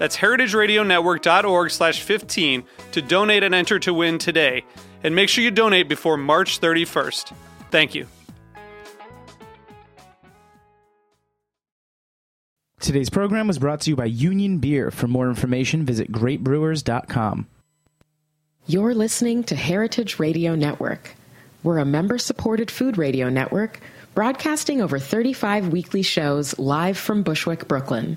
That's heritageradionetwork.org slash 15 to donate and enter to win today. And make sure you donate before March 31st. Thank you. Today's program was brought to you by Union Beer. For more information, visit greatbrewers.com. You're listening to Heritage Radio Network. We're a member supported food radio network broadcasting over 35 weekly shows live from Bushwick, Brooklyn.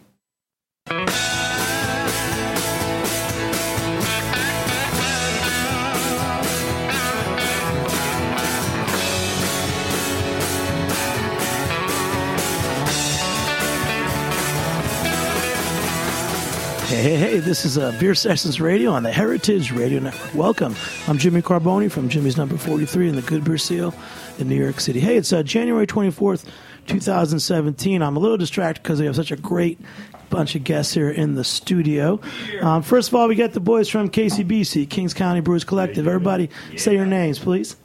Hey, hey, hey, this is uh, Beer Sessions Radio on the Heritage Radio Network. Welcome. I'm Jimmy Carbone from Jimmy's Number 43 in the Good Beer Seal in New York City. Hey, it's uh, January 24th, 2017. I'm a little distracted because we have such a great bunch of guests here in the studio. Um, first of all, we got the boys from KCBC, Kings County Brewers Collective. Everybody say your names, please.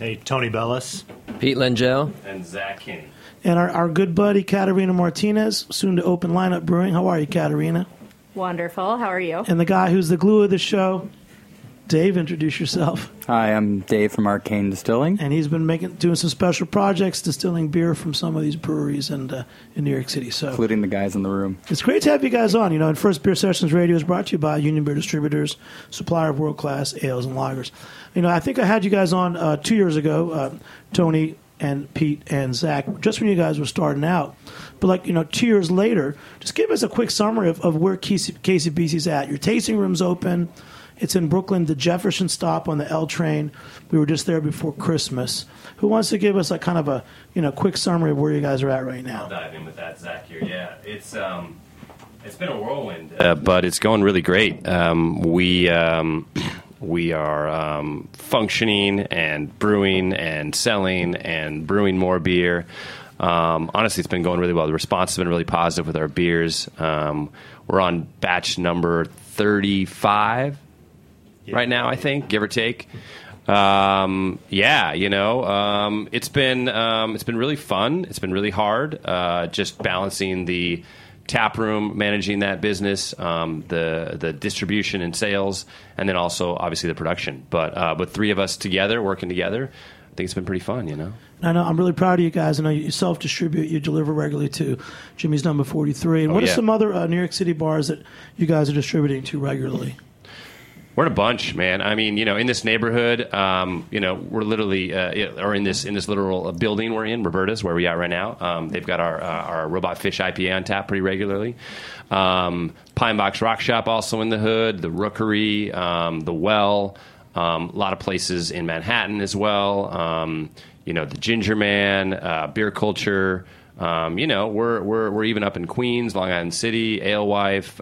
Hey, Tony Bellis. Pete Lengyel. And Zack Kinney. And our, our good buddy, Katarina Martinez, soon to open Lineup Brewing. How are you, Katarina? Wonderful. How are you? And the guy who's the glue of the show, Dave, introduce yourself. Hi, I'm Dave from Arcane Distilling. And he's been making doing some special projects, distilling beer from some of these breweries and uh, in New York City. So, including the guys in the room. It's great to have you guys on. You know, and First Beer Sessions Radio is brought to you by Union Beer Distributors, supplier of world class ales and lagers. You know, I think I had you guys on uh, two years ago, uh, Tony and Pete and Zack, just when you guys were starting out. But like you know, two years later, just give us a quick summary of, of where KCBC's at. Your tasting room's open. It's in Brooklyn, the Jefferson stop on the L train. We were just there before Christmas. Who wants to give us like kind of a you know quick summary of where you guys are at right now? I'll dive in with that, Zack. Here, yeah, it's um, it's been a whirlwind, uh, but it's going really great. Um, we um, we are um, functioning and brewing and selling and brewing more beer. Um, honestly, it's been going really well. The response has been really positive with our beers. Um, we're on batch number 35 right now, I think, give or take. Um, yeah, you know, um, it's been um, it's been really fun. It's been really hard, uh, just balancing the tap room, managing that business, um, the the distribution and sales, and then also obviously the production. But uh, but three of us together, working together, I think it's been pretty fun. You know. I know I'm really proud of you guys. I know you self distribute, you deliver regularly to Jimmy's Number 43. And Oh, what yeah. are some other uh, New York City bars that you guys are distributing to regularly? We're in a bunch, man. I mean, you know, in this neighborhood, um, you know, we're literally, uh, or in this in this literal uh, building we're in, Roberta's, where we are right now. Um, they've got our uh, our Robot Fish IPA on tap pretty regularly. Um, Pine Box Rock Shop also in the hood, the Rookery, um, the Well, um, a lot of places in Manhattan as well. Um, you know, the Ginger Man, uh, Beer Culture. You know, we're we're we're even up in Queens, Long Island City, Alewife.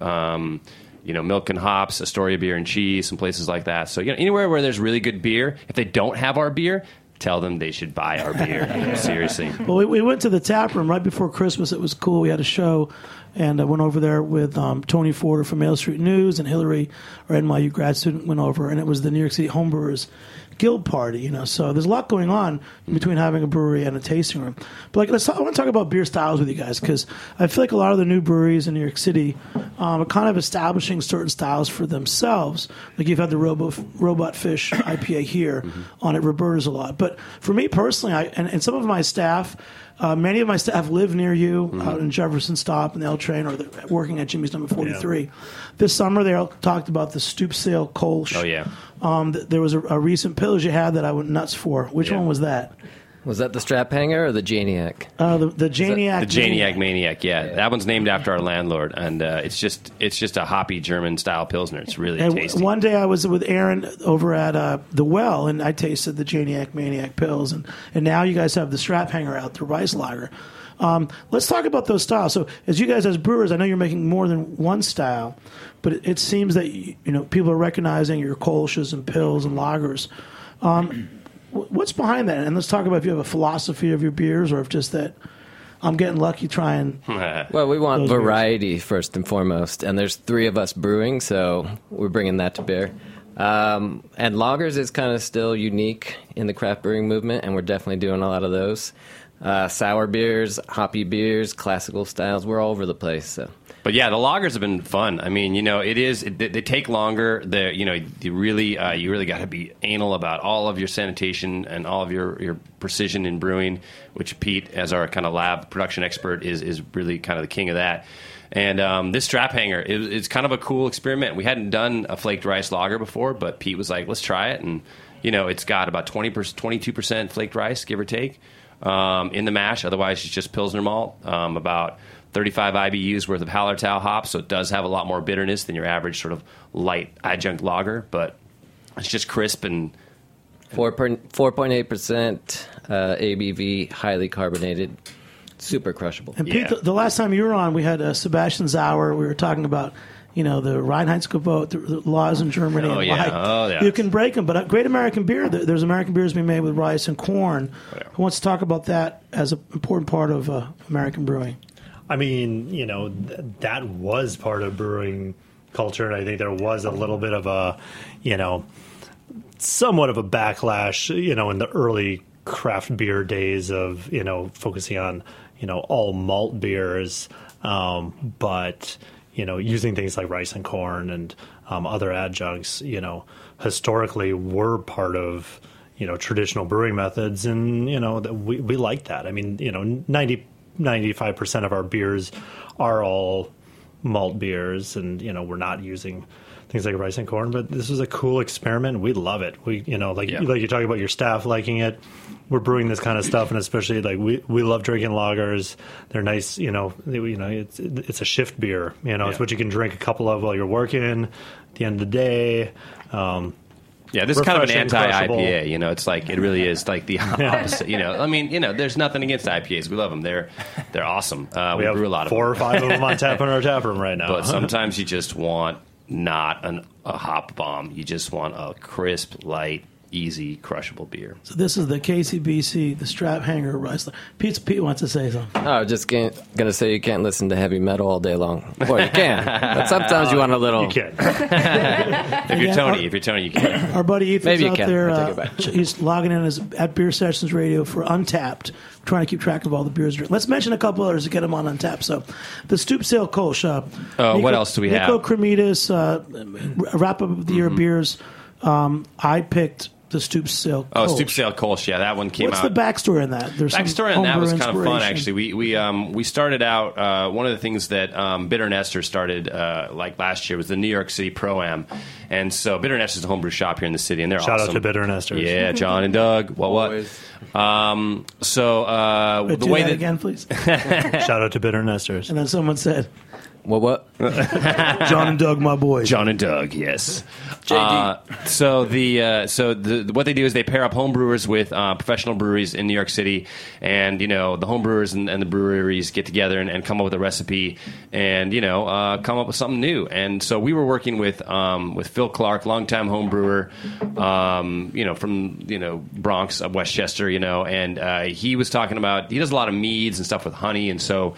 You know, Milk and Hops, Astoria Beer and Cheese, some places like that. So, you know, anywhere where there's really good beer, if they don't have our beer, tell them they should buy our beer. Seriously. Well, we, we went to the tap room right before Christmas. It was cool. We had a show, and I went over there with um, Tony Forder from Ale Street News and Hillary, our NYU grad student, went over, and it was the New York City Homebrewers guild party. You know, so there's a lot going on between having a brewery and a tasting room. But like, let's talk, I want to talk about beer styles with you guys because I feel like a lot of the new breweries in New York City um, are kind of establishing certain styles for themselves. Like you've had the Robo Robot Fish IPA here on at Roberta's a lot. But for me personally, I and, and some of my staff. Uh, many of my staff live near you out in Jefferson Stop and the L train, or they're working at Jimmy's Number Forty Three. This summer, they all talked about the Stoop Sale Kolsch. Oh, yeah. Um, th- there was a, a recent pillage you had that I went nuts for. Which Yeah. one was that? Was that the strap hanger or the Janiac? Uh, the the Janiac. The Janiac Maniac, yeah. That one's named after our landlord, and uh, it's just it's just a hoppy German style pilsner. It's really And tasty. one day I was with Aaron over at uh, the Well, and I tasted the Janiac Maniac pils, and, and now you guys have the Strap Hanger out, the Rice Lager. Um, let's talk about those styles. So, as you guys as brewers, I know you're making more than one style, but it, it seems that you know people are recognizing your Kolsches and pils and lagers. Um, wh- what's behind that? And let's talk about if you have a philosophy of your beers, or if just that I'm getting lucky trying. Well, we want Those beers. variety first and foremost, and there's three of us brewing, so we're bringing that to bear. Um, and lagers is kind of still unique in the craft brewing movement, and we're definitely doing a lot of those. Uh, sour beers, hoppy beers, classical styles, we're all over the place. So. But yeah, the lagers have been fun. I mean, you know, it is. It, they take longer. They, you know, you really, uh, you really got to be anal about all of your sanitation and all of your, your precision in brewing. Which Pete, as our kind of lab production expert, is is really kind of the king of that. And um, this strap hanger is it's kind of a cool experiment. We hadn't done a flaked rice lager before, but Pete was like, "Let's try it." And you know, it's got about 20 22 percent flaked rice, give or take, um, in the mash. Otherwise, it's just pilsner malt. Um, about 35 IBUs worth of Hallertau hops, so it does have a lot more bitterness than your average sort of light adjunct lager, but it's just crisp and 4.8% uh, ABV, highly carbonated, super crushable. And Pete, the, the last time you were on, we had uh, Sebastian Sauer. We were talking about, you know, the Reinheitsgebot, the, the laws in Germany. Oh, and yeah. Oh, yeah. You can break them, but uh, Great American Beer, there's American beers being made with rice and corn. Oh, Who wants to talk about that as an important part of uh, American brewing? I mean, you know, th- that was part of brewing culture, and I think there was a little bit of a, you know, somewhat of a backlash, you know, in the early craft beer days of, you know, focusing on, you know, all malt beers, um, but, you know, using things like rice and corn and um, other adjuncts, you know, historically were part of, you know, traditional brewing methods, and you know, that we we like that. I mean, you know, 90 95 percent of our beers are all malt beers, and you know, we're not using things like rice and corn. But this is a cool experiment. We love it. We, you know, like Yeah. like you're talking about your staff liking it. We're brewing this kind of stuff, and especially like we we love drinking lagers. They're nice, you know. They, you know, it's it's a shift beer. You know, it's what you can drink a couple of while you're working. At the end of the day. Um, Yeah, this is kind of an anti IPA. You know, it's like it really is like the opposite. You know, I mean, you know, there's nothing against IPAs. We love them. They're they're awesome. Uh, we, we have brew a lot of four them. or five of them on tap in our tap room right now. But sometimes you just want not an, a hop bomb. You just want a crisp, light, easy, crushable beer. So this is the KCBC, the Strap Hanger Rice. Lager. Pete, Pete wants to say something. Oh, just can't, gonna say you can't listen to heavy metal all day long. Well, you can, but sometimes you want a little. you can. If you're Tony, our- if you're Tony, you can. Our buddy Ethan's Maybe you out can. there. I take Uh, it back. he's logging in as at Beer Sessions Radio for Untappd, trying to keep track of all the beers. Let's mention a couple others to get them on Untappd. So, the Stoop Sale Kolsch. Uh, Uh, what else do we Nico have? Cremitas, uh, wrap up of the year beers. Um, I picked the Stoop Sale. Oh, Kolsch. Stoop Sale Kolsch. Yeah, that one came What's out. What's the backstory on that? There's some Backstory on that was kind of fun, actually. We we um, we started out. Uh, one of the things that um, Bitter & Esters started uh, like last year was the New York City Pro Am, and so Bitter & Esters is a homebrew shop here in the city, and they're Shout out to Bitter & Esters. Yeah, John and Doug. What what? Um, so uh, Wait, the do way that that again, please. Shout out to Bitter & Esters. And then someone said, What? What? "John and Doug, my boys." John and Doug, yes. Uh, so the uh, so the, what they do is they pair up home brewers with uh, professional breweries in New York City, and you know the home brewers and, and the breweries get together and, and come up with a recipe, and you know uh, come up with something new. And so we were working with um, with Phil Clark, longtime home brewer, um, you know from you know Bronx, uh, Westchester, you know, and uh, he was talking about he does a lot of meads and stuff with honey, and so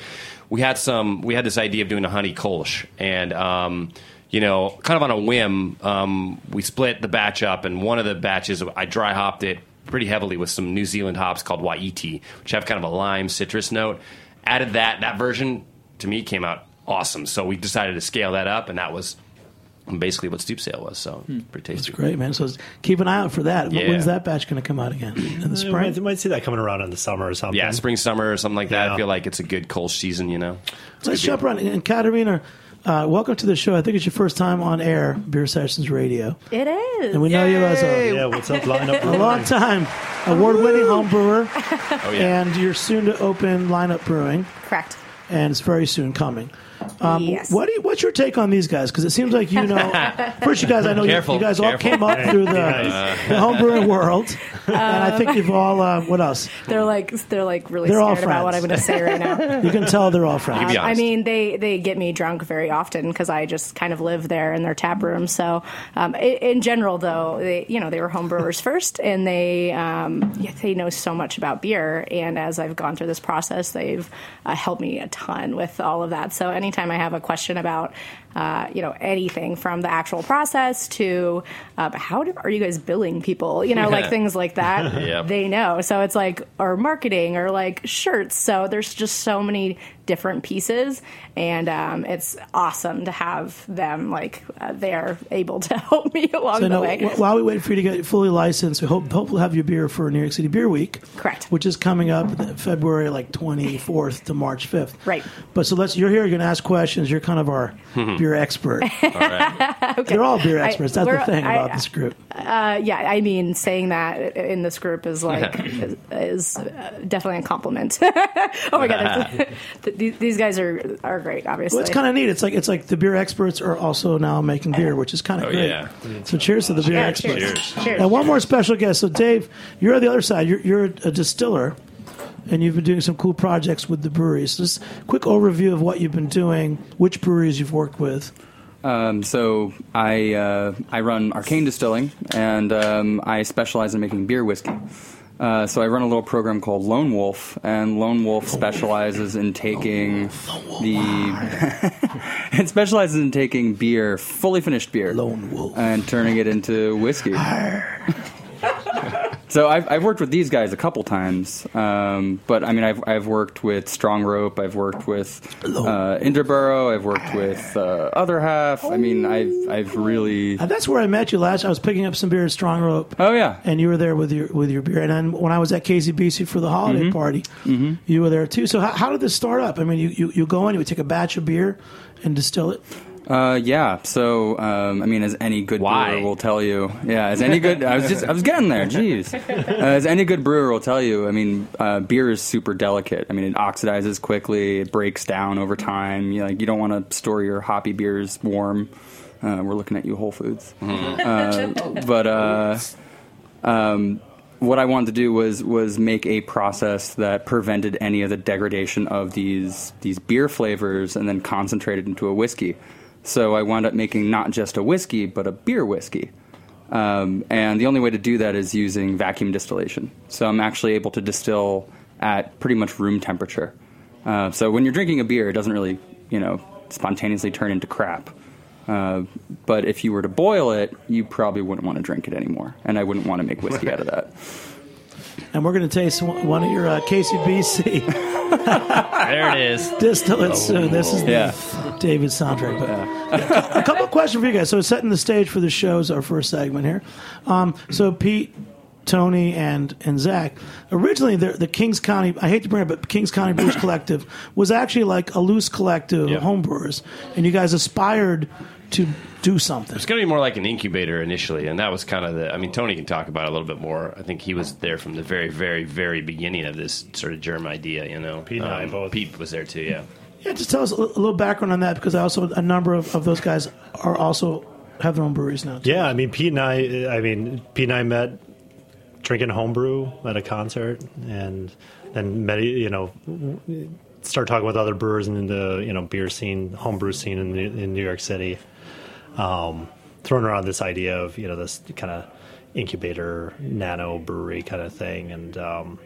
we had some we had this idea of doing a honey kolsch and um, you know, kind of on a whim, um, we split the batch up, and one of the batches I dry hopped it pretty heavily with some New Zealand hops called Wai-iti, which have kind of a lime citrus note. Added that that version to me came out awesome. So we decided to scale that up, and that was basically what Stoop Sale was. So pretty tasty. Great, man. So keep an eye out for that. Yeah. When's that batch going to come out again? In the spring? might, you might see that coming around in the summer or something. Yeah, spring, summer, or something like that. Yeah. I feel like it's a good Kolsch season, you know. It's Let's good jump around. And Katerina, uh, welcome to the show. I think it's your first time on air, Beer Sessions Radio. It is. And we know you as a, Yeah, what's up, lineup? a long time award winning home brewer. Oh yeah. And you're soon to open Lineup Brewing, Correct. and it's very soon coming. Um, Yes. What do you, what's your take on these guys? Because it seems like you know. first, you guys, I know you, Careful, you guys all came up through the, Nice. the homebrewing world, and I think you've all. Uh, what else? They're like they're like really They're all scared about what I'm going to say right now. You can tell they're all friends. You can be I mean, they they get me drunk very often because I just kind of live there in their tap room. So, um, in general, though, they you know they were homebrewers first, and they um, they know so much about beer. And as I've gone through this process, they've uh, helped me a ton with all of that. So, anytime I have a question about uh, you know anything from the actual process to uh, how do, are you guys billing people, you know, like things like that, Yep. they know. So it's like or marketing or like shirts. So there's just so many different pieces, and um, it's awesome to have them like uh, they are able to help me along So the now, way. wh- while we wait for you to get fully licensed, we hope, hope we'll have your beer for New York City Beer Week. Correct. Which is coming up February like 24th to March 5th. Right. But so let's, you're here, you're going to ask questions. You're kind of our beer expert. They're all beer experts. That's the thing I- about this group. Uh, yeah, I mean, saying that in this group is like is, is uh, definitely a compliment. oh my god, it's- these guys are are great. Obviously, Well, it's kind of neat. It's like it's like the beer experts are also now making beer, which is kind of Oh, great. yeah. So cheers to the beer Yeah, experts. cheers. Cheers. And one more special guest. So Dave, you're on the other side. You're, you're a distiller, and you've been doing some cool projects with the breweries. So just quick overview of what you've been doing, which breweries you've worked with. Um, so I uh, I run Arcane Distilling, and um, I specialize in making beer whiskey. Uh, so I run a little program called Lone Wolf, and Lone Wolf specializes in taking the it specializes in taking beer, fully finished beer, Lone Wolf. and turning it into whiskey. So I've, I've worked with these guys a couple times, um, but I mean I've I've worked with Strong Rope, I've worked with uh, Interborough, I've worked with uh, Other Half. I mean I've I've really And that's where I met you last. I was picking up some beer at Strong Rope. oh yeah And you were there with your with your beer, and then when I was at KCBC for the holiday Mm-hmm. party, you were there too. So how, how did this start up? I mean, you, you you go in, you would take a batch of beer and distill it. Uh, yeah. So um, I mean as any good Why? brewer will tell you, yeah, as any good I was just I was getting there. Jeez, uh, as any good brewer will tell you, I mean uh, beer is super delicate. I mean it oxidizes quickly, it breaks down over time. You like you don't want to store your hoppy beers warm. Uh, we're looking at you, Whole Foods. Uh, but uh, um, what I wanted to do was was make a process that prevented any of the degradation of these these beer flavors and then concentrated into a whiskey. So I wound up making not just a whiskey but a beer whiskey. Um, and the only way to do that is using vacuum distillation. So I'm actually able to distill at pretty much room temperature. Uh, so when you're drinking a beer, it doesn't really, you know, spontaneously turn into crap. Uh, but if you were to boil it, you probably wouldn't want to drink it anymore, and I wouldn't want to make whiskey out of that. And we're going to taste one one of your uh, KCBC There it is. distillates soon. This is Yeah. the David soundtrack. But a couple of questions for you guys. So setting the stage for the show is our first segment here. Um, so Pete. Tony and and Zack. Originally, the, the Kings County. I hate to bring it, but Kings County Brewers Collective was actually like a loose collective Yeah. of homebrewers, and you guys aspired to do something. It's going to be more like an incubator initially, and that was kind of the. I mean, Tony can talk about it a little bit more. I think he was there from the very, very, very beginning of this sort of germ idea. You know, Pete and I um, both. Pete was there too. Yeah. Yeah, just tell us a little background on that because I also a number of, of those guys are also have their own breweries now. Too. Yeah, I mean Pete and I. I mean Pete and I met drinking homebrew at a concert, and then met. You know, start talking with other brewers in the you know beer scene, homebrew scene in, in New York City. Um, throwing around this idea of you know this kind of incubator nano brewery kind of thing, and um,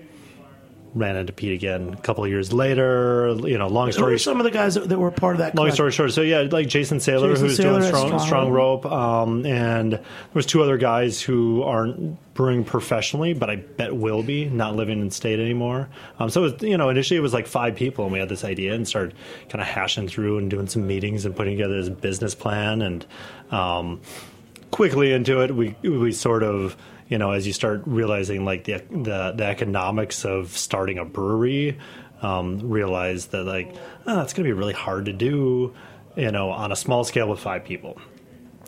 ran into Pete again a couple of years later. You know, long story were some of the guys that, that were part of that? Long story short, so yeah, like Jason Sahler, Jason who's Sahler doing strong, Strong strong, Rope. rope, um, and there was two other guys who aren't brewing professionally, but I bet will be not living in state anymore. Um, so it was, you know, initially it was like five people, and we had this idea and started kind of hashing through and doing some meetings and putting together this business plan, and um, quickly into it, we we sort of you know as you start realizing like the the, the economics of starting a brewery, um, realize that like oh, that's going to be really hard to do, you know, on a small scale with five people.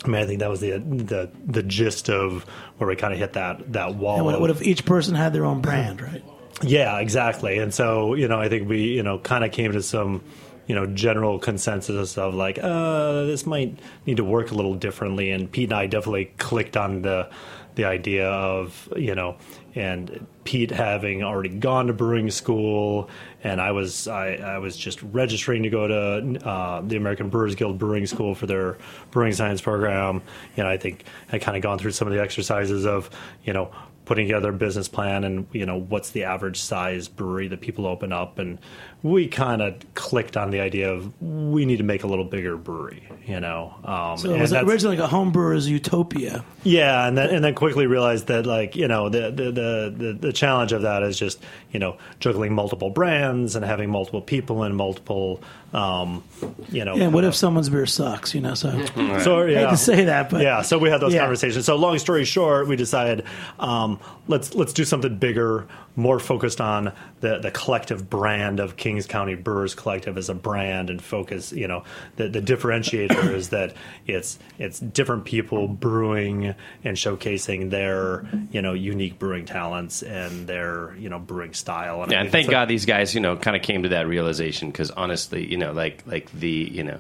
I mean, I think that was the the the gist of where we kind of hit that that wall. And what, what if each person had their own brand, right? yeah, exactly. And so, you know, I think we, you know, kind of came to some, you know, general consensus of like, uh, this might need to work a little differently. And Pete and I definitely clicked on the the idea of, you know, and Pete having already gone to brewing school, and I was I, I was just registering to go to uh, the American Brewers Guild Brewing School for their brewing science program. You know, I think I kind of gone through some of the exercises of, you know, putting together a business plan and you know what's the average size brewery that people open up and we kind of clicked on the idea of we need to make a little bigger brewery you know um, So it was originally like a home brewer's utopia. yeah, and then and then quickly realized that like you know the the, the the the challenge of that is just you know juggling multiple brands and having multiple people and multiple um, you know. Yeah, and what if someone's beer sucks? You know, so So I hate yeah. to say that, but yeah, so we had those Yeah. conversations. So long story short, we decided um, Um, let's let's do something bigger, more focused on the the collective brand of Kings County Brewers Collective as a brand, and focus. You know, the the differentiator is that it's it's different people brewing and showcasing their you know unique brewing talents and their you know brewing style. And I Yeah, and thank God these guys, you know, kind of came to that realization because honestly, you know, like like the, you know,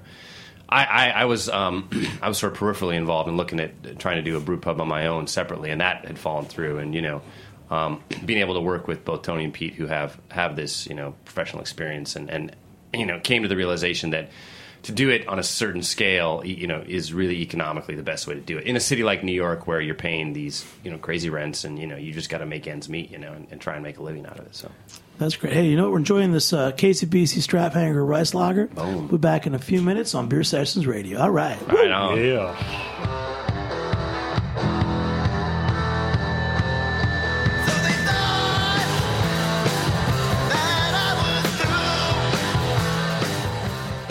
I, I, I was um, I was sort of peripherally involved in looking at trying to do a brew pub on my own separately, and that had fallen through. And you know, um, being able to work with both Tony and Pete, who have have this you know professional experience, and and you know came to the realization that to do it on a certain scale, you know, is really economically the best way to do it. In a city like New York, where you're paying these you know crazy rents, and you know you just got to make ends meet, you know, and, and try and make a living out of it. So. That's great. Hey, you know what? We're enjoying this uh, KCBC Strap Hanger Rice Lager. Boom. We'll be back in a few minutes on Beer Sessions Radio. All right. Right on. Yeah.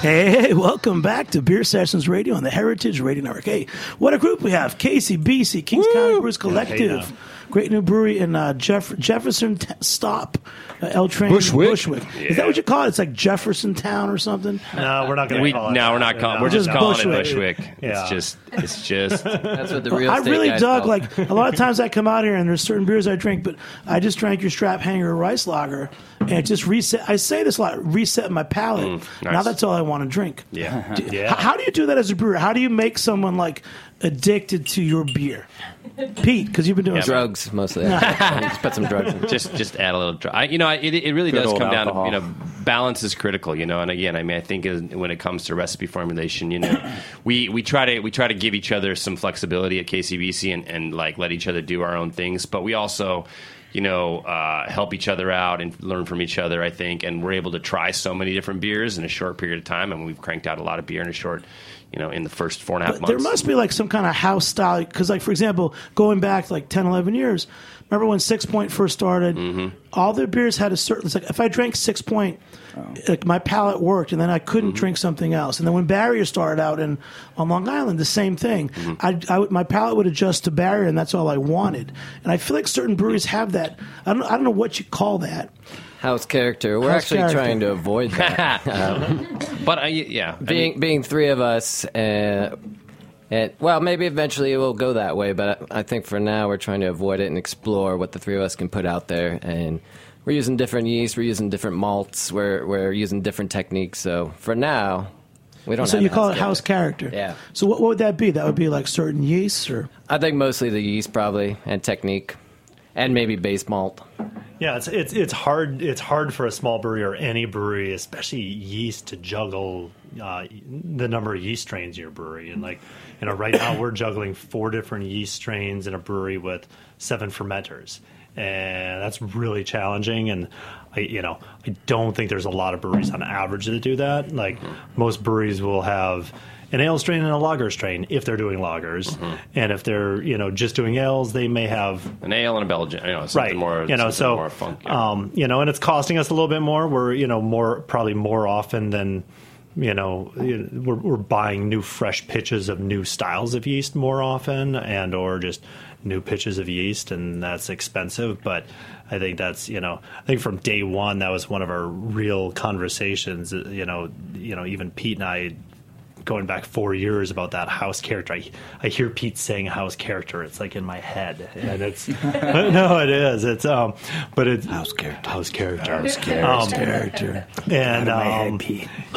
Hey, hey, welcome back to Beer Sessions Radio on the Heritage Radio Network. Hey, what a group we have. KCBC, Kings County Brewers Collective. hey, Great new brewery in uh, Jeff- Jefferson T- Stop, uh, L Train Bushwick. Bushwick. Is that what you call it? It's like Jefferson Town or something? No, we're not going to We, call it. no, we're not that. calling. No. We're just, Just calling Bushwick. it Bushwick. Yeah. It's just, it's just. That's what the real I really dug call like a lot of times I come out here and there's certain beers I drink, but I just drank your strap hanger rice lager and it just reset. I say this a lot, reset my palate. Mm, nice. Now that's all I want to drink. Yeah. Do- Yeah. h- How do you do that as a brewer? How do you make someone like addicted to your beer, Pete? Because you've been doing Yeah. Drugs mostly. Just put some drugs in. just just add a little dry. I, you know, it, it really Good does old come down to you know balance is critical. You know, and again, I mean, I think when it comes to recipe formulation, you know, we we try to we try to give each other some flexibility at KCBC and, and like let each other do our own things, but we also. You know, uh, help each other out and learn from each other. I think, and we're able to try so many different beers in a short period of time. Mean, we've cranked out a lot of beer in a short, you know, in the first four and a half But months. there must be like some kind of house style because like for example going back like 10 11 years remember when Sixpoint first started Mm-hmm. all their beers had a certain it's like if i drank Sixpoint like my palate worked and then i couldn't Mm-hmm. drink something else and then when barrier started out in on long island the same thing Mm-hmm. I, I my palate would adjust to barrier and that's all i wanted and i feel like certain breweries have that i don't, I don't know what you call that House character. We're House actually character. trying to avoid that. Um, but I, yeah, I being mean, being three of us, uh, and well, maybe eventually it will go that way. But I think for now we're trying to avoid it and explore what the three of us can put out there. And we're using different yeast, we're using different malts, we're we're using different techniques. So for now, we don't. so you call it house character Yeah. so what, what would that be that would be like certain yeasts or I think mostly the yeast probably and technique, and maybe base malt. Yeah, it's it's it's hard. It's hard for a small brewery or any brewery, especially yeast, to juggle uh, the number of yeast strains in your brewery. And like, you know, right now we're juggling four different yeast strains in a brewery with seven fermenters, and that's really challenging. And I, you know, I don't think there's a lot of breweries on average that do that. Like, most breweries will have an ale strain and a lager strain if they're doing lagers, and if they're you know just doing ales, they may have an ale and a Belgian, you know, something right. more, you know so more funky. um you know and it's costing us a little bit more. We're you know more probably more often than you know we're, we're buying new fresh pitches of new styles of yeast more often and or just new pitches of yeast and that's expensive. But i think that's you know i think from day one that was one of our real conversations. You know you know even pete and i going back four years about that house character. I, I hear Pete saying house character. It's like in my head, and it's no, it is. It's um, but it's house character, house character, house character house character, and um,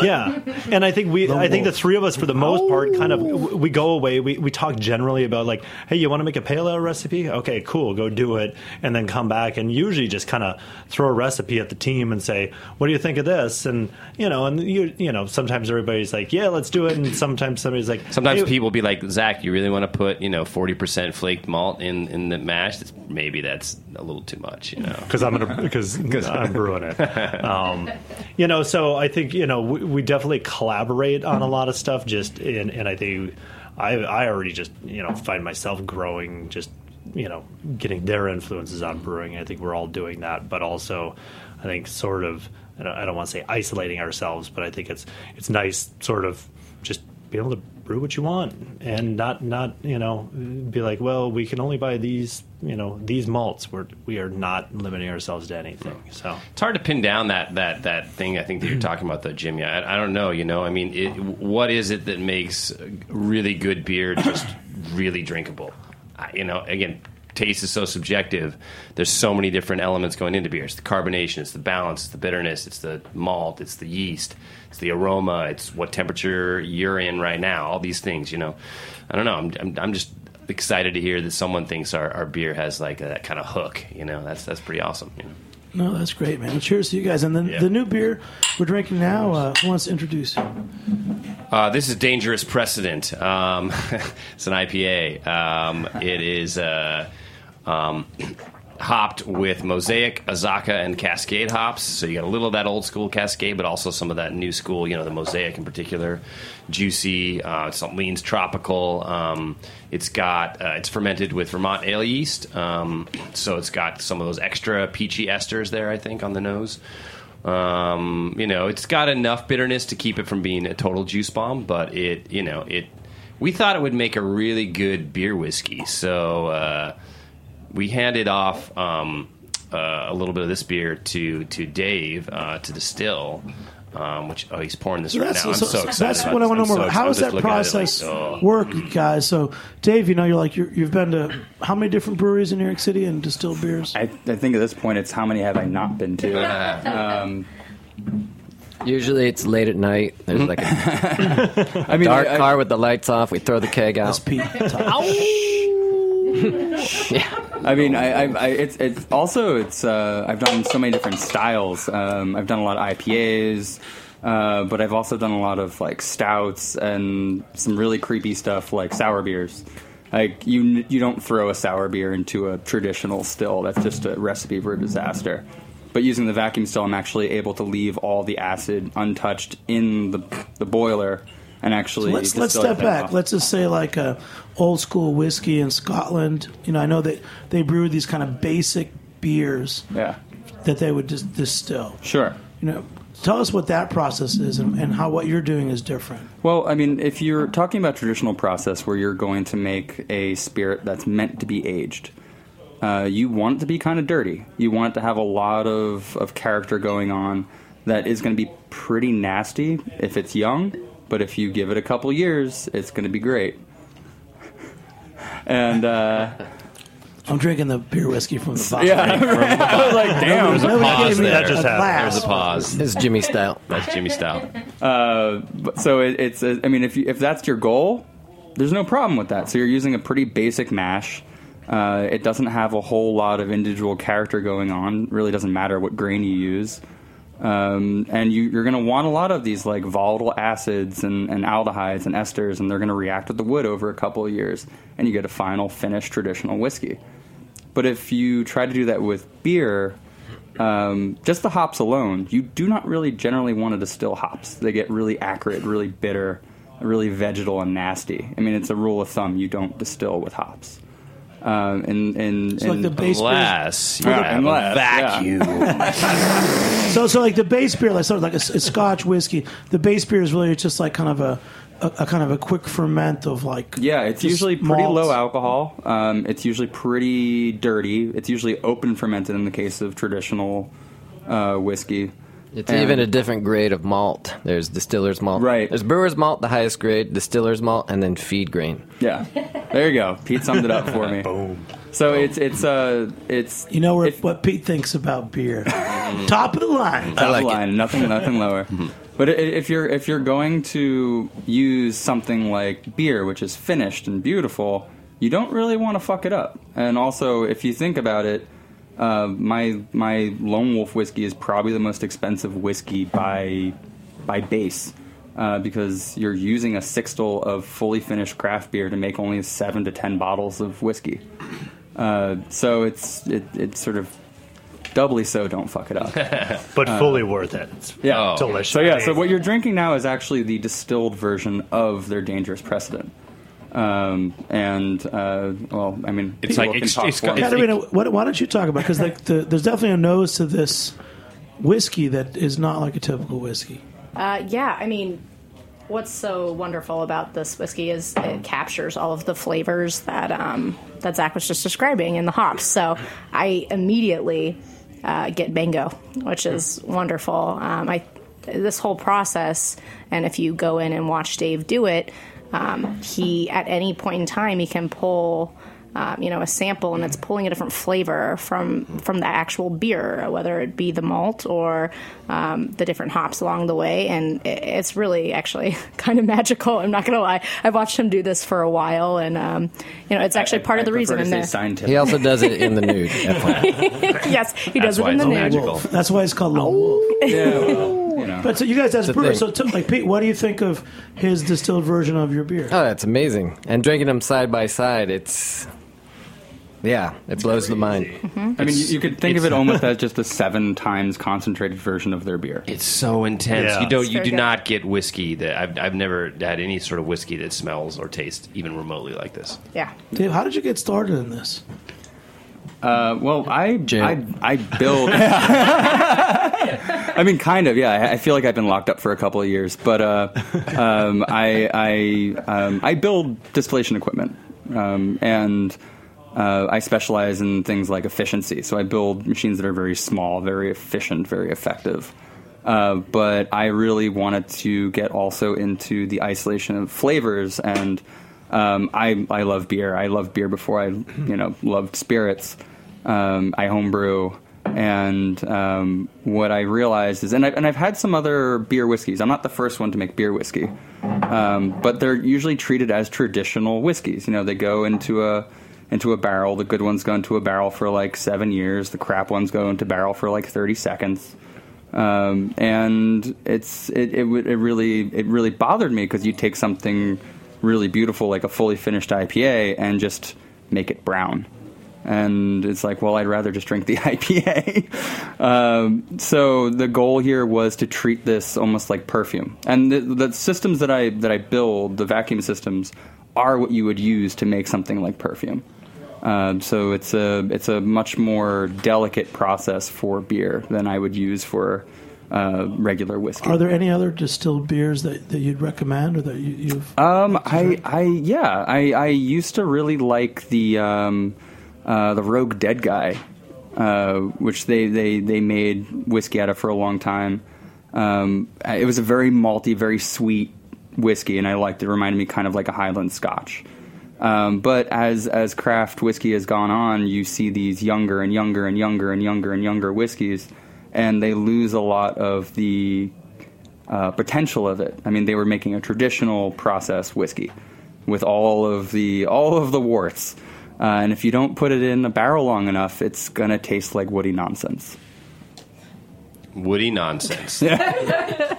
yeah, and I think we, I think the three of us, for the most part, kind of we go away. We we talk generally about like, hey, you want to make a pale ale recipe? Okay, cool, go do it, and then come back and usually just kind of throw a recipe at the team and say, what do you think of this? And you know, and you you know, sometimes everybody's like, yeah, let's do it, and sometimes somebody's like, Sometimes hey, people be like, Zack, you really want to put, you know, 40% flaked malt in, in the mash? That's, maybe that's a little too much, you know. because I'm gonna because I'm brewing it. Um, you know, so I think you know we, we definitely collaborate on a lot of stuff. Just and and I think I I already just you know find myself growing just you know getting their influences on brewing. I think we're all doing that, but also I think sort of I don't, I don't want to say isolating ourselves, but I think it's it's nice sort of just be able to brew what you want and not not you know be like well we can only buy these you know these malts we're we are not limiting ourselves to anything so It's hard to pin down that that that thing. I think that you're talking about, though, Jimmy. I, I don't know. You know, I mean, it, what is it that makes really good beer just really drinkable? I, you know, again, taste is so subjective. There's so many different elements going into beer. It's the carbonation, it's the balance, it's the bitterness, it's the malt, it's the yeast, it's the aroma, it's what temperature you're in right now. All these things. You know, I don't know. I'm I'm, I'm just excited to hear that someone thinks our, our beer has like that kind of hook. You know, that's that's pretty awesome. You know. No, that's great, man. Cheers to you guys. And then Yeah. the new beer we're drinking now, uh, who wants to introduce? Uh, this is Dangerous Precedent. Um, it's an IPA. Um, it is uh, um, hopped with Mosaic, Azacca, and Cascade hops. So you got a little of that old school Cascade, but also some of that new school, you know, the Mosaic in particular. Juicy, uh, leans tropical. Um, it's got uh, it's fermented with Vermont ale yeast, um, so it's got some of those extra peachy esters there. I think on the nose. Um, you know, it's got enough bitterness to keep it from being a total juice bomb, but it, you know, it. We thought it would make a really good beer whiskey, so uh, we handed off um, uh, a little bit of this beer to to Dave uh, to distill. Um, which oh he's pouring this right that's now. I'm so, so- excited. that's about what I want to know so more. about. How does that just looking at it process like, oh. work, guys? So, Dave, you know, you're like you're, you've been to how many different breweries in New York City and distilled beers? I, I think at this point, it's how many have I not been to? um, Usually it's late at night. There's like a I mean, dark I, I- car with the lights off. We throw the keg That's out. Pete. I mean, I, I, I it's it's also it's uh, I've done so many different styles. Um, I've done a lot of IPAs, uh, but I've also done a lot of like stouts and some really creepy stuff like sour beers. Like you you don't throw a sour beer into a traditional still. That's just a recipe for a disaster. But using the vacuum still, I'm actually able to leave all the acid untouched in the the boiler. And actually. let's let's step back. Let's just say like a old school whiskey in Scotland. You know, I know that they brew these kind of basic beers Yeah, that they would just distill. sure. You know, tell us what that process is and, and how what you're doing is different. Well, I mean, if you're talking about traditional process where you're going to make a spirit that's meant to be aged, uh, you want it to be kind of dirty. You want it to have a lot of, of character going on that is going to be pretty nasty if it's young, but if you give it a couple years, it's going to be great. And uh, I'm drinking the beer whiskey from the bottle. yeah, I was like, damn. There's a pause gave me there. That just a happened. There's a pause. This is Jimmy Stout. That's Jimmy Stout. Uh, but- so it, it's uh, I mean if you, if that's your goal, there's no problem with that. So you're using a pretty basic mash. Uh, it doesn't have a whole lot of individual character going on. Really doesn't matter what grain you use. Um, and you, you're going to want a lot of these like volatile acids and, and aldehydes and esters, and they're going to react with the wood over a couple of years, and you get a final finished traditional whiskey. But if you try to do that with beer, um, just the hops alone, you do not really generally want to distill hops. They get really acrid, really bitter, really vegetal and nasty. I mean, it's a rule of thumb: you don't distill with hops. Um, and and, So like the base beer. Unless you Yeah, have unless, a yeah. vacuum. So so like the base beer, like sort of like a, a Scotch whiskey. The base beer is really just like kind of a, a, a kind of a quick ferment of like Yeah, it's just usually pretty malts. low alcohol. Um, it's usually pretty dirty. It's usually open fermented in the case of traditional uh, whiskey. It's And- even a different grade of malt. There's distiller's malt. Right. There's brewer's malt, the highest grade, distiller's malt, and then feed grain. Yeah, there you go. Pete summed it up for me. Boom. So it's it's uh it's You know where, if- what Pete thinks about beer. Top of the line. top like it. line, nothing nothing lower. But if you're if you're going to use something like beer, which is finished and beautiful, you don't really want to fuck it up. And also, if you think about it, uh, my my Lone Wolf whiskey is probably the most expensive whiskey by by base. Uh, because you're using a sixtel of fully finished craft beer to make only seven to ten bottles of whiskey, uh, so it's it, it's sort of doubly so. Don't fuck it up. But fully worth it. It's Yeah. Oh. delicious. So yeah, so what you're drinking now is actually the distilled version of their dangerous precedent. Um, and uh, well, I mean, It's like can ex- talk it's for got- me. it's- Katerina, what, why don't you talk about? Because like the, there's definitely a nose to this whiskey that is not like a typical whiskey. Uh, yeah, I mean, what's so wonderful about this whiskey is it captures all of the flavors that um, that Zack was just describing in the hops. So I immediately uh, get mango, which is wonderful. Um, I this whole process, and if you go in and watch Dave do it, um, he at any point in time he can pull. Um, you know, a sample, and it's pulling a different flavor from from the actual beer, whether it be the malt or um, the different hops along the way, and it's really actually kind of magical. I'm not gonna lie. I've watched him do this for a while, and um, you know, it's actually part of the I reason. prefer to And say the, scientific. He also does it in the nude. Yes, he does it why in the it's nude. magical. Wolf. That's why it's called Lone Wolf. yeah, well, you know. But so you guys as the brewers, so thing. t- like Pete, what do you think of his distilled version of your beer? Oh, that's amazing. And drinking them side by side, it's. Yeah, it blows the mind. Mm-hmm. I mean, you, you could think of it almost as just a seven times concentrated version of their beer. It's so intense. Yeah. You don't. It's You very do good. not get whiskey that I've. I've never had any sort of whiskey that smells or tastes even remotely like this. Yeah. Dave, how did you get started in this? Uh, well, I, Jail. I I build. I mean, kind of. Yeah, I, I feel like I've been locked up for a couple of years, but uh, um, I I um, I build distillation equipment, um, and uh, I specialize in things like efficiency. So I build machines that are very small, very efficient, very effective. Uh, but I really wanted to get also into the isolation of flavors, and um, I I love beer. I loved beer before I you know loved spirits. Um, I homebrew, and um, what I realized is, and I've, and I've had some other beer whiskeys. I'm not the first one to make beer whiskey, um, but they're usually treated as traditional whiskeys. You know, they go into a into a barrel. The good ones go into a barrel for like seven years. The crap ones go into a barrel for like 30 seconds. Um, and it's it, it it really it really bothered me because you take something really beautiful like a fully finished IPA and just make it brown. And it's like, well, I'd rather just drink the IPA. um, so the goal here was to treat this almost like perfume. And the, the systems that I that I build, the vacuum systems, are what you would use to make something like perfume. Um, so it's a it's a much more delicate process for beer than I would use for uh, regular whiskey. Are there any other distilled beers that, that you'd recommend or that you, you've? Um, I, I, yeah, I, I used to really like the, um, uh, the Rogue Dead Guy, uh, which they, they, they made whiskey out of for a long time. Um, it was a very malty, very sweet whiskey, and I liked it. It reminded me kind of like a Highland Scotch. Um, but as as craft whiskey has gone on, you see these younger and younger and younger and younger and younger whiskeys, and they lose a lot of the uh, potential of it. I mean, they were making a traditional process whiskey with all of the all of the warts, uh, and if you don't put it in a barrel long enough, it's gonna taste like woody nonsense. Woody nonsense.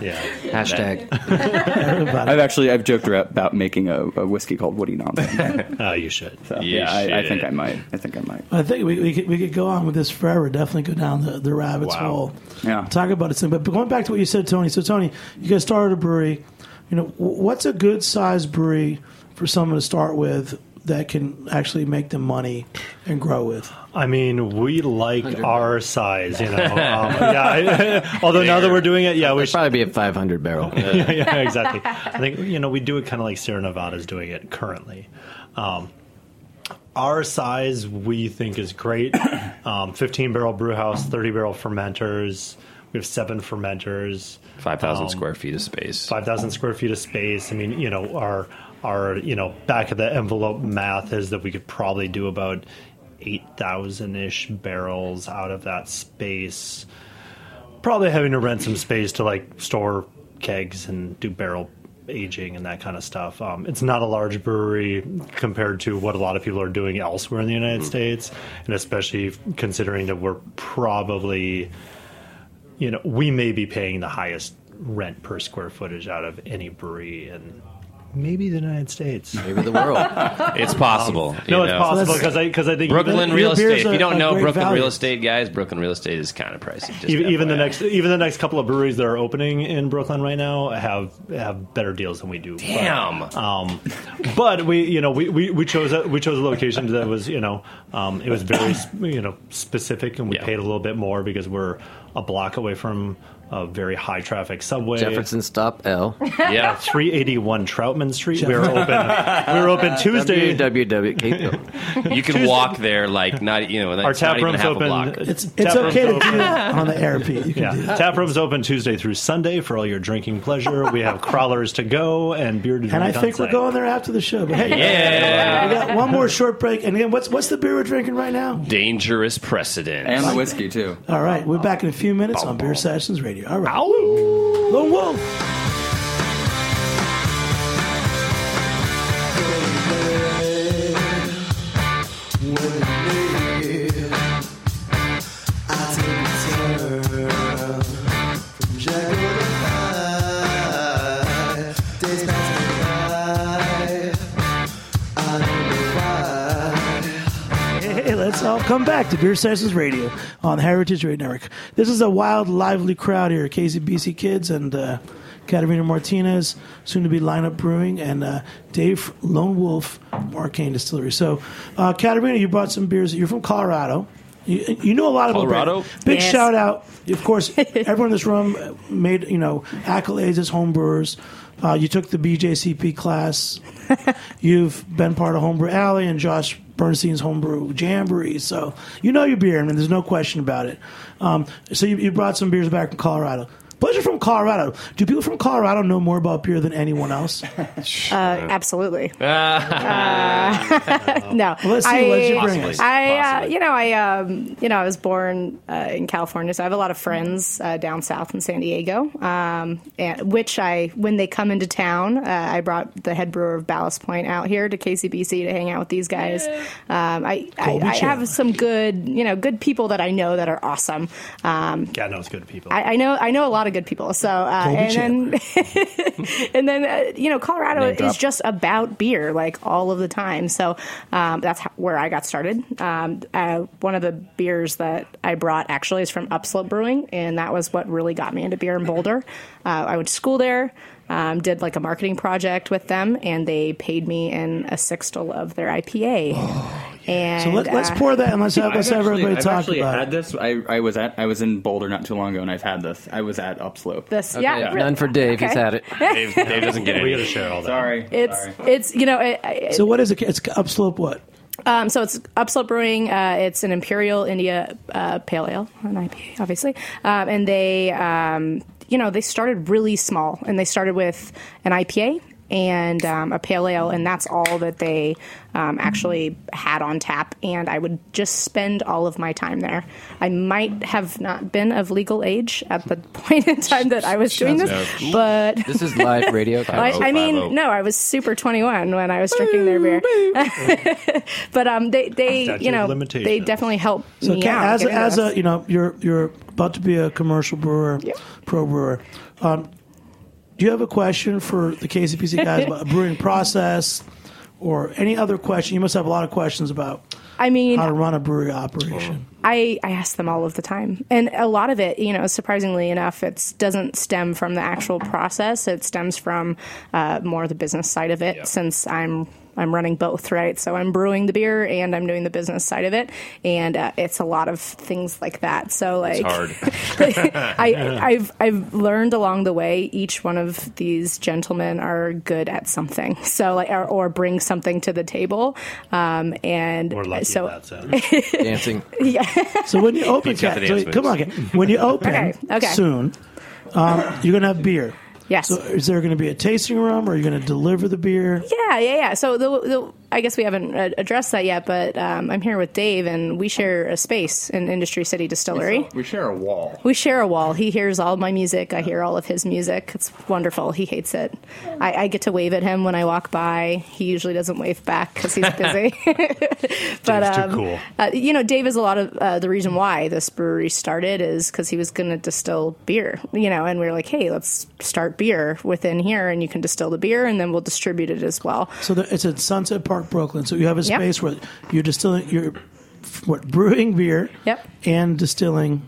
Yeah. Hashtag. I've actually I've joked about making a, a whiskey called woody nonsense. Oh, you should. So, You yeah, I, I think. I might. I think I might. I think we, we, could, we could go on with this forever. Definitely go down the, the rabbit's Wow. hole. Yeah. Talk about it. But going back to what you said, Tony. So, Tony, you guys started a brewery. You know, what's a good sized brewery for someone to start with that can actually make them money and grow with? I mean, we like our size, you know. Um, yeah. I, although now that we're doing it, yeah, we It'd should. probably be at 500 barrel. yeah, yeah, exactly. I think you know we do it kind of like Sierra Nevada is doing it currently. Um, our size we think is great. Um, 15 barrel brew house, 30 barrel fermenters. We have seven fermenters. 5,000 Um, square feet of space. 5,000 square feet of space. I mean, you know, our our you know back of the envelope math is that we could probably do about 8,000 ish barrels out of that space. Probably having to rent some space to like store kegs and do barrel aging and that kind of stuff. Um, it's not a large brewery compared to what a lot of people are doing elsewhere in the United States, and especially considering that we're probably you know, we may be paying the highest rent per square footage out of any brewery in maybe the United States. Maybe the world. It's possible. No, you it's know. possible because I because I think Brooklyn even, real estate. If you don't a know great Brooklyn value. real estate, guys, Brooklyn real estate is kind of pricey. Just even, even the next even the next couple of breweries that are opening in Brooklyn right now have have better deals than we do. But- Damn. Um, but we, you know, we, we, we chose a, we chose a location that was, you know, um, it was very, you know, specific, and we Yeah. paid a little bit more because we're a block away from a very high traffic subway. Jefferson Stop L. Yeah. 381 Troutman Street. We're open. We're open Tuesday. www. You can walk there like not you know Our it's tap room's open. It's Tap it's okay to open. do that on the air, Pete. You can do Yeah, tap room's open Tuesday through Sunday for all your drinking pleasure. We have crawlers to go and beer to drink. And I think we're going there after the show. But hey, Yeah. we got one more short break. And again, what's what's the beer we're drinking right now? Dangerous precedent. And the whiskey too. All right, we're back in a few minutes on Beer Sessions Radio. All right, Lone Wolf. Let's all come back to Beer Sessions Radio on Heritage Radio Network. This is a wild, lively crowd here. KCBC Kids and uh, Katerina Martinez, soon to be Lineup Brewing, and uh, Dave Lone Wolf, Arcane Distillery. So, uh, Katerina, you brought some beers. You're from Colorado. You, you know a lot about Colorado? beer. Big Yes. shout out, of course. everyone in this room made you know accolades as homebrewers. Uh, you took the BJCP class. You've been part of Homebrew Alley and Josh Bernstein's Homebrew Jamboree, so you know your beer. I mean, there's no question about it. Um, so you, you brought some beers back from Colorado. Plus, you're from Colorado. Do people from Colorado know more about beer than anyone else? Uh, absolutely. no, Well, let's see. I, What you bring us? I, uh, you know, I, um, you know, I was born uh, in California, so I have a lot of friends uh, down south in San Diego. Um, and, which I, when they come into town, uh, I brought the head brewer of Ballast Point out here to KCBC to hang out with these guys. Um, I, I, I have some good, you know, good people that I know that are awesome. Um, God knows good people. I, I know I know a lot lot of good people. So uh, and then and then uh, you know Colorado Name is drop. just about beer like all of the time. So um, that's how, where I got started. Um, uh, one of the beers that I brought actually is from Upslope Brewing, and that was what really got me into beer in Boulder. Uh, I went to school there. Um, did like a marketing project with them, and they paid me in a sixtel of their IPA. And So let, let's uh, pour that and let's have, let's I've have actually, everybody I've talk actually about had it. this. I, I was at I was in Boulder not too long ago, and I've had this. I was at Upslope. this. Okay, yeah, none for Dave. He's had it. Dave, Dave doesn't get it. We got to share all that. Sorry, It's Sorry. it's you know it, it, So what is it? It's upslope what? Um, so it's Upslope Brewing. Uh, it's an Imperial India uh, Pale Ale, an IPA, obviously. Um, and they, um, you know, they started really small, and they started with an IPA and um, a pale ale, and that's all that they um, actually had on tap. And I would just spend all of my time there. I might have not been of legal age at the point in time that I was doing this, but This is live radio. I, I mean, no, I was super 21 when I was drinking their beer. but um, they, they you know, they definitely helped So me Kat, out. as as a you know you're you're about to be a commercial brewer, Yep. pro brewer. Um, do you have a question for the KCBC guys about a brewing process or any other question? You must have a lot of questions about I mean, how to run a brewery operation. I, I ask them all of the time. And a lot of it, you know, surprisingly enough, it doesn't stem from the actual process. It stems from uh, more the business side of it since I'm I'm running both, right? So I'm brewing the beer and I'm doing the business side of it, and uh, it's a lot of things like that. So like, hard. I, I've I've learned along the way. Each one of these gentlemen are good at something. So like, or, or bring something to the table, um, and We're lucky so in that sense. dancing. Yeah. So when you open, He's got Kat, the so dance come on, Kat. when you open Okay, okay. soon, um, you're gonna have beer. Yes. So is there going to be a tasting room, or are you going to deliver the beer? Yeah, yeah, yeah. So the, the I guess we haven't uh, addressed that yet, but um, I'm here with Dave, and we share a space in Industry City Distillery. We share a wall. We share a wall. He hears all my music. I hear all of his music. It's wonderful. He hates it. I, I get to wave at him when I walk by. He usually doesn't wave back because he's busy. but Dave's too um, cool. uh, you know, Dave is a lot of uh, the reason why this brewery started is because he was going to distill beer. You know, and we were like, hey, let's start beer within here, and you can distill the beer, and then we'll distribute it as well. So the, it's at Sunset Park, Brooklyn. So you have a Yep. space where you're distilling, you're what brewing beer, Yep. and distilling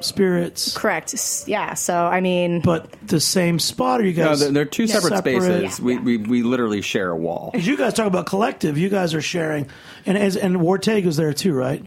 spirits, Correct. S- Yeah. So I mean, but the same spot. Are you No, guys? they're, they're two separate, spaces. Yeah. We, we we literally share a wall. Because you guys talk about collective. You guys are sharing, and as and Wartega's there too, right?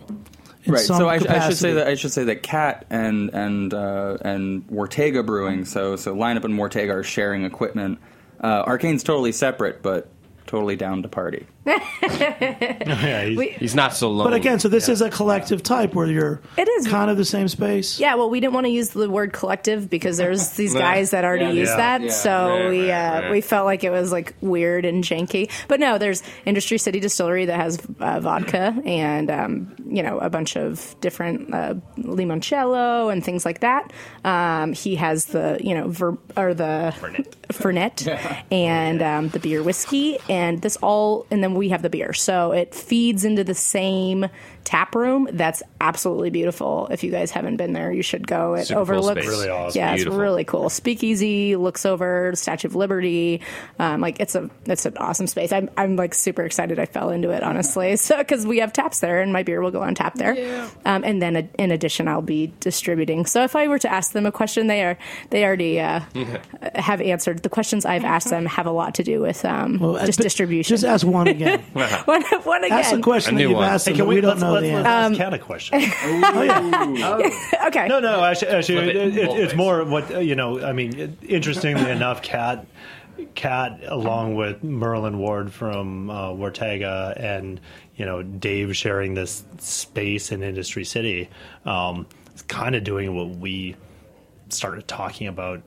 In Right. some So I, sh- I should capacity. say that I should say that Kat and and uh, and Wartega Brewing. So so lineup and Wartega are sharing equipment. Uh, Arcane's totally separate, but totally down to party. yeah, he's, we, He's not so low. But again, so this is a collective type where you're It is. kind of the same space. yeah. Well, we didn't want to use the word collective because there's these guys that already Yeah, use yeah, that. yeah. so Right, we right, uh, right. we felt like it was like weird and janky. But no, there's Industry City Distillery that has uh, vodka and um, you know a bunch of different uh, limoncello and things like that. Um, he has the you know ver- or the Fernet and um, the beer whiskey, and this all, and then we have the beer. So it feeds into the same tap room. That's absolutely beautiful. If you guys haven't been there, you should go. It Super cool overlooks, space. Really awesome. yeah, Beautiful. it's really cool. Speakeasy looks over Statue of Liberty. Um, like it's a it's an awesome space. I'm I'm like super excited. I fell into it honestly, so because we have taps there, and my beer will go on tap there. Um, and then uh, in addition, I'll be distributing. So if I were to ask them a question, they are they already uh, have answered the questions I've asked them. Have a lot to do with um, Well, just distribution. Just ask one again. one, one again. ask the question A that you've one. asked Hey, can we, we don't let's, know let's, the let's answer. Um, ask Kat a question. okay. No, no. Actually, actually it it, it, it's more what uh, you know. I mean, interestingly enough, Kat, Kat, along with Merlin Ward from uh, Wartega, and you know Dave sharing this space in Industry City, um, is kind of doing what we started talking about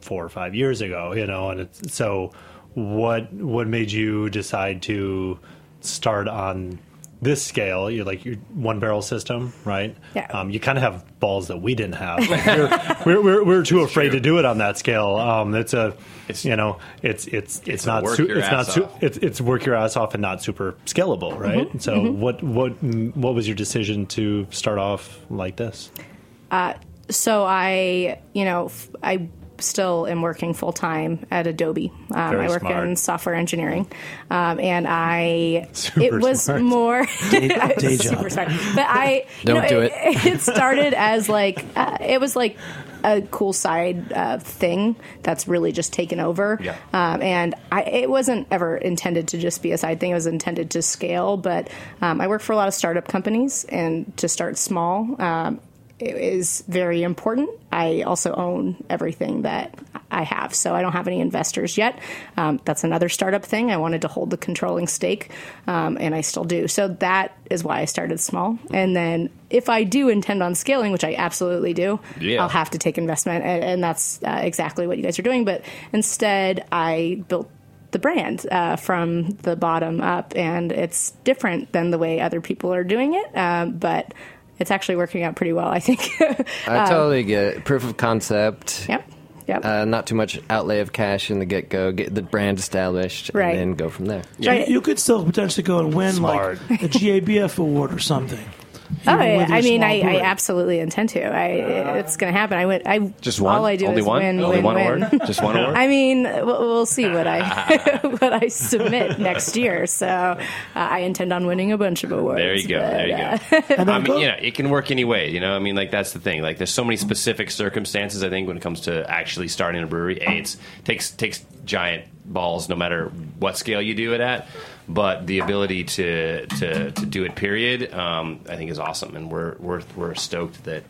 four or five years ago. You know, and it's, so what what made you decide to start on this scale? you're like your one barrel system, right? Yeah. Um, you kind of have balls that we didn't have. Like, we're, we're, we're, we're too afraid to do it on that scale. Um, it's a, It's- you know, it's it's it's, a not work su- your it's not ass su- off. it's it's work your ass off and not super scalable, right? Mm-hmm. So what what what was your decision to start off like this? Uh, so I, you know, f- I still am working full time at Adobe. Um, Very I work smart. in software engineering, um, and I Super it was smart. more day super job. smart. But I Don't know, do it. It started as like uh, it was like a cool side uh, thing that's really just taken over. Yeah. Um, and I, it wasn't ever intended to just be a side thing. It was intended to scale. But um, I work for a lot of startup companies, and to start small um, it is very important. I also own everything that I have, so I don't have any investors yet. Um, that's another startup thing. I wanted to hold the controlling stake, um, and I still do. So that is why I started small. And then if I do intend on scaling, which I absolutely do, Yeah. I'll have to take investment, and, and that's uh, exactly what you guys are doing. But instead, I built the brand uh, from the bottom up, and it's different than the way other people are doing it. Um, but it's actually working out pretty well, I think. I totally get it. Proof of concept. yep. Yep. Uh, not too much outlay of cash in the get go. Get the brand established, Right. and then go from there. Right. You could still potentially go and win Smart. like a GABF award or something. Oh, yeah. I mean, I, I absolutely intend to. I, it's going to happen. I went. I Just one? All I do Only is one? win, Only win, one win. award? Just one award? I mean, we'll, we'll see what I what I submit next year. So uh, I intend on winning a bunch of awards. There you go. but, There you uh, go. And I mean, you know, it can work any way. You know, I mean, like that's the thing. Like, there's so many specific circumstances. I think when it comes to actually starting a brewery, a it's takes takes giant balls, no matter what scale you do it at. But the ability to to, to do it, period, um, I think is awesome, and we're we're we're stoked that.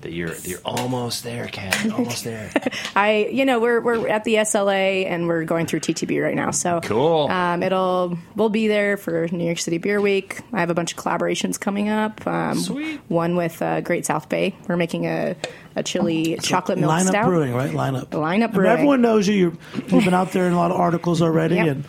That you're you're almost there, Ken. Almost there. I, you know, we're we're at the SLA and we're going through TTB right now. So Cool. Um, it'll we'll be there for New York City Beer Week. I have a bunch of collaborations coming up. Um, Sweet. One with uh, Great South Bay. We're making a a chili chocolate milk Lineup stout. Brewing, right? Lineup. Lineup And Brewing. Everyone knows you. You're, you've been out there in a lot of articles already, Yep. and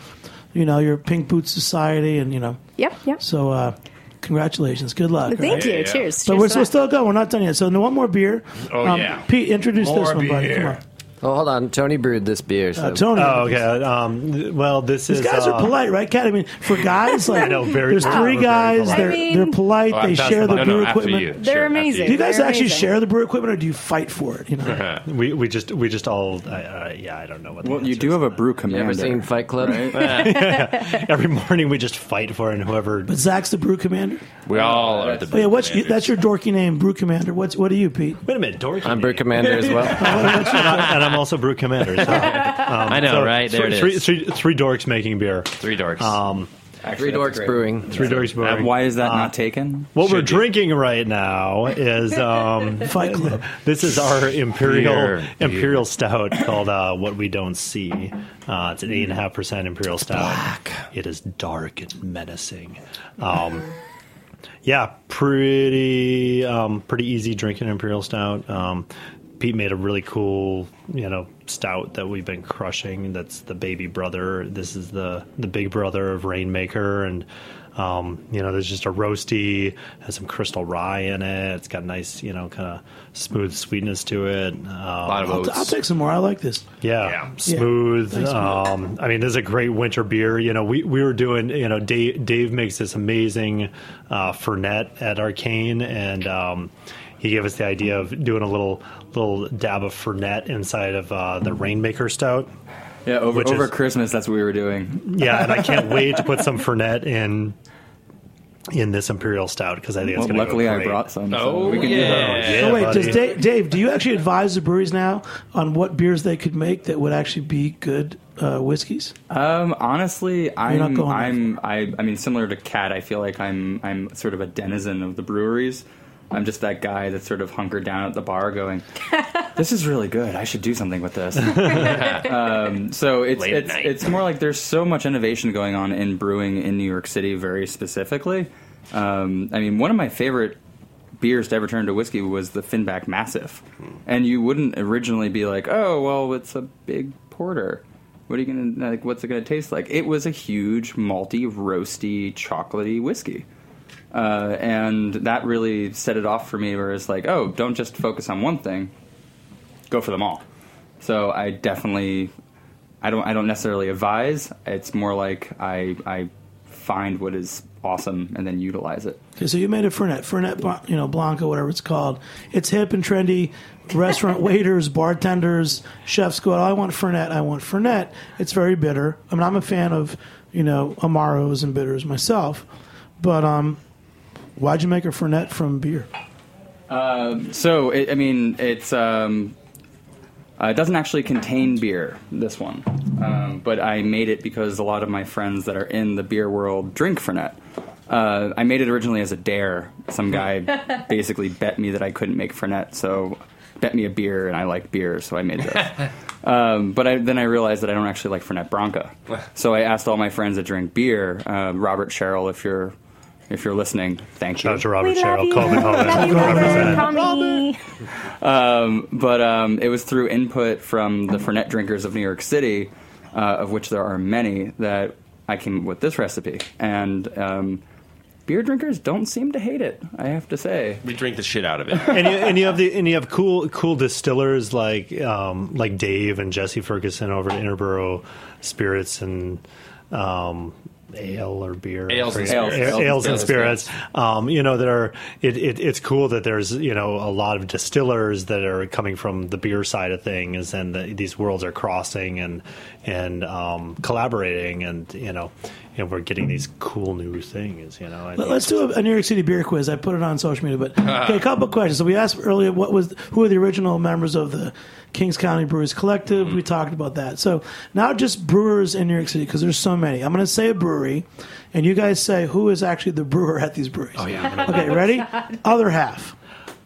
you know your Pink Boots Society, and you know. Yep. Yep. So, uh, congratulations. Good luck. Thank right? you. yeah. Cheers. But Cheers we're, we're still going. We're not done yet. So, one more beer. Oh, Um, yeah. Pete, introduce More this one, buddy. beer. Come on. Oh, hold on. Tony brewed this beer. So Uh, Tony. Oh, okay. Um, well, this These is. guys uh, are polite, right, Kat? I mean, for guys, like know, very- there's wow, three we're very guys. polite. They're I mean- they're polite. Oh, they I'm share the passing no, brew no, after equipment. you. They're Sure, after amazing. you. Do you guys They're actually amazing. share the brew equipment, or do you fight for it? You know, We, we just we just all uh, uh, yeah I don't know what. The Well, you answer do is have a to brew you commander. ever seen Fight Club? that. Every morning we just fight for it, and whoever. but Zack's the brew commander. We all are the. Oh yeah, what's commanders. that's your dorky name, brew commander. What's what are you, Pete? Wait a minute, Dorky. I'm brew commander as well. and, I, and I'm also brew commander. So, um, I know, so right? There three, it is. Three, three, three dorks making beer. Three dorks. Um, Three Dorks Brewing. three dorks brewing. Why is that not taken? What we're be. drinking right now is um, Fight Club. this is our imperial Beer. imperial stout called uh, What We Don't See. Uh, it's an eight and a half percent imperial stout. Black. It is dark and menacing. Um, yeah, pretty um, pretty easy drinking imperial stout. Pete made a really cool, you know, stout that we've been crushing. That's the baby brother. This is the the big brother of Rainmaker, and um, you know, there's just a roasty, has some crystal rye in it. It's got nice, you know, kind of smooth sweetness to it. Um, a lot of I'll, oats. I'll take some more. I like this. yeah, Yeah. smooth. Thanks, man. um, I mean, this is a great winter beer. You know, we, we were doing, you know, Dave, Dave makes this amazing uh, Fernet at Arcane, and um, he gave us the idea of doing a little little dab of Fernet inside of uh, the Rainmaker Stout. Yeah, over, over is- Christmas, that's what we were doing. Yeah, and I can't wait to put some Fernet in in this Imperial Stout because I think it's going to be good. luckily, go I brought some. Oh, so we can yeah. Yeah, oh wait, buddy. does Dave, Dave? Do you actually advise the breweries now on what beers they could make that would actually be good uh, whiskeys? Um, honestly, I'm, going I'm, I, I mean, similar to Kat, I feel like I'm, I'm sort of a denizen of the breweries. I'm just that guy that's sort of hunkered down at the bar, going, "This is really good. I should do something with this." um, so it's Late it's it's more like there's so much innovation going on in brewing in New York City, very specifically. Um, I mean, one of my favorite beers to ever turn to whiskey was the Finback Massive, and you wouldn't originally be like, "Oh, well, it's a big porter." What are you gonna like? What's it gonna taste like? It was a huge malty, roasty, chocolatey whiskey, uh, and that really set it off for me. Where it's like, oh, don't just focus on one thing, go for them all. So I definitely, I don't, I don't necessarily advise. It's more like I, I find what is awesome and then utilize it. Okay, so you made a Fernet, Fernet, you know, Blanca, whatever it's called. It's hip and trendy. Restaurant waiters, bartenders, chefs go, oh, I want Fernet, I want Fernet. It's very bitter. I mean, I'm a fan of, you know, Amaros and bitters myself. But um, why'd you make a Fernet from beer? So, it, I mean, it's um, uh, it doesn't actually contain beer. This one, um, but I made it because a lot of my friends that are in the beer world drink Fernet. Uh, I made it originally as a dare. Some guy basically bet me that I couldn't make Fernet, so bet me a beer, and I like beer, so I made this. um, but I, then I realized that I don't actually like Fernet Branca, so I asked all my friends that drink beer, uh, Robert Sherrill, if you're if you're listening, thank Shout you. out to Robert We love Sherrill, you. Colvin Holland, Love you, Robert. represent. Call me. Um, but um, it was through input from the Fernet drinkers of New York City, uh, of which there are many, that I came up with this recipe. And um, beer drinkers don't seem to hate it, I have to say. We drink the shit out of it. and, you, and you have the and you have cool cool distillers like um, like Dave and Jesse Ferguson over at Interboro Spirits and um, ale or beer. Ales and spirits. ales, Ales and and spirits. Um, you know that are it, it, it's cool that there's you know a lot of distillers that are coming from the beer side of things and the, these worlds are crossing and and um, collaborating and you know and we're getting these cool new things you know I Let- think Let's do a, a New York City beer quiz. I put it on social media, but okay, a couple of questions. So we asked earlier what was who are the original members of the Kings County Brewers Collective. We talked about that. So now just brewers in New York City because there's so many. I'm going to say a brewery, and you guys say who is actually the brewer at these breweries. Oh yeah. Okay, ready? Other half.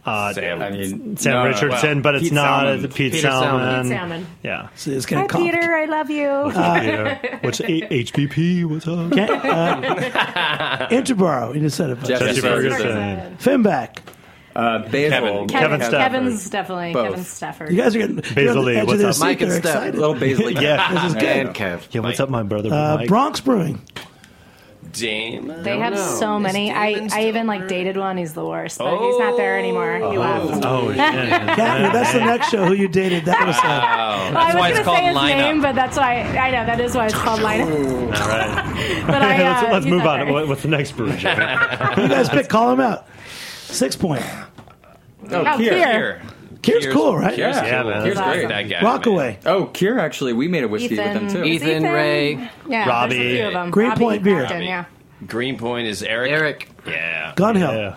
Uh, Sam. I mean, Sam no, Richardson, well, but it's Pete not Salmon. the Pete, Peter Salmon. Salmon. Pete Salmon. Yeah. So it's Hi, getting complicated. Peter. I love you. yeah. What's H- HBP? What's up? Okay, uh, Interboro. You just said it. Jesse Jesse Ferguson. Ferguson. Finback. Uh, Basil. Kevin. Kevin, Stafford. Kevin's definitely Both. Kevin Stafford. You guys are getting Basil you're on the Lee, what's up? Mike and Steph. Little Basil. Yeah. This is good. And Kev. Yeah, what's up, my brother? Uh, Mike? Bronx Brewing. Dame. They have so many. I, I even like dated one. He's the worst, but he's not there anymore. He left. Oh, shit. Kathy, that's the next show. Who you dated? That was. Uh, I That's was why it's gonna say his lineup. name, but that's why I know that is why it's called lineup. All right. But I, uh, let's let's move on. there. What- What's the next brew, you guys pick. Call him out. Sixpoint. Oh, Kier. here. Kier's cool, right? Kier's Yeah, cool. man. Kier's That's great. awesome. That guy. Rockaway. Oh, Kier, actually, we made a whiskey with them, too. Is Ethan, Ray, Yeah, Robbie. There's a few of them. Green Robbie, Point Beer. Captain, yeah. Greenpoint is Eric. Eric, Yeah. Gunhill. Yeah.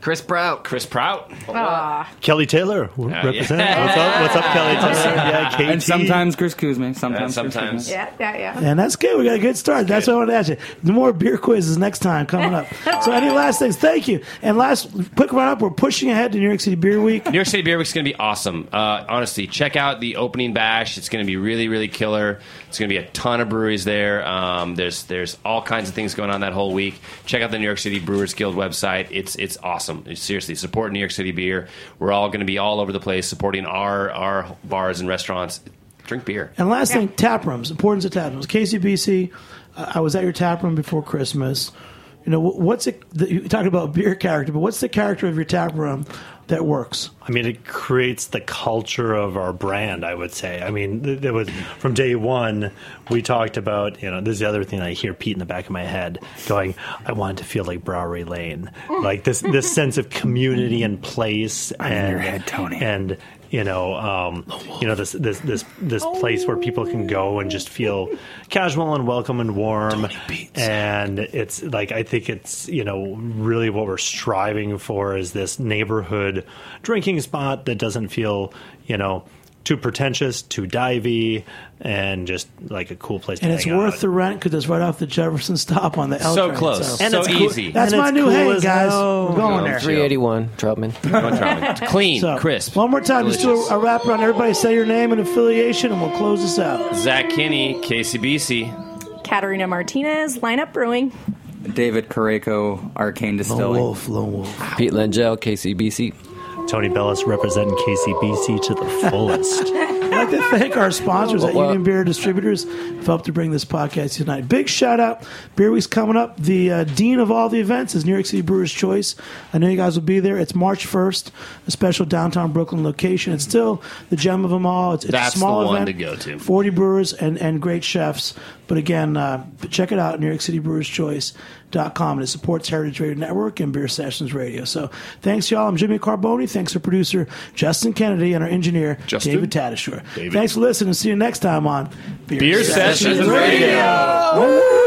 Chris Prout. Chris Prout. Aw. Kelly Taylor represent. yeah. What's up? What's up, Kelly Taylor? Yeah, KT. And sometimes Chris Kuzma. Sometimes. Uh, Chris sometimes. Kuzma. Yeah, yeah, yeah. And that's good. We got a good start. That's what I want to ask you. The more beer quizzes next time coming up. so, any last things? Thank you. And last quick run up. We're pushing ahead to New York City Beer Week. New York City Beer Week is going to be awesome. Uh, honestly, check out the opening bash. It's going to be really, really killer. It's going to be a ton of breweries there. Um, there's there's all kinds of things going on that whole week. Check out the New York City Brewers Guild website. It's it's awesome. Seriously, support New York City beer. We're all going to be all over the place supporting our our bars and restaurants. Drink beer. And last thing, tap rooms. Importance of tap rooms. KCBC. Uh, I was at your tap room before Christmas. You know, what's it? The, you talking about beer character, but what's the character of your tap room that works? I mean, it creates the culture of our brand. I would say. I mean, th- there was from day one. We talked about you know. This is the other thing I hear Pete in the back of my head going. I want to feel like Brouwerij Lane, like this this sense of community and place. I'm in and, your head, Tony. And you know, um, you know this this this this place where people can go and just feel casual and welcome and warm. And it's like I think it's you know really what we're striving for is this neighborhood drinking spot that doesn't feel you know too pretentious, too divey, and just like a cool place. And to it's hang worth out. the rent because it's right off the Jefferson stop on the L So train. close. So. And So it's easy. That's And my new cool hang, guys. hell. We're going there. 381, Troutman. What's wrong? It's clean, So, crisp. One more time, just do a, a wrap around. Everybody say your name and affiliation, and we'll close this out. Zack Kinney, KCBC. Katarina Martinez, Lineup Brewing. David Kyrejko, Arcane Lone Distilling. Wolf, Lone Wolf. Pete Lengyel, KCBC. Tony Bellis representing KCBC to the fullest. I'd like to thank our sponsors at Union Beer Distributors who've helped to bring this podcast tonight. Big shout out. Beer Week's coming up. The uh, dean of all the events is New York City Brewers Choice. I know you guys will be there. It's March 1st, a special downtown Brooklyn location. It's still the gem of them all. It's, it's That's a small the one event. to go to. 40 brewers and, and great chefs. But again, uh, check it out, New York City Brewers Choice.com. And it supports Heritage Radio Network and Beer Sessions Radio. So thanks, y'all. I'm Jimmy Carbone. Thanks to producer Justin Kennedy and our engineer, Justin? David Tadashore. David. Thanks for listening. See you next time on Beer Sessions Thanks for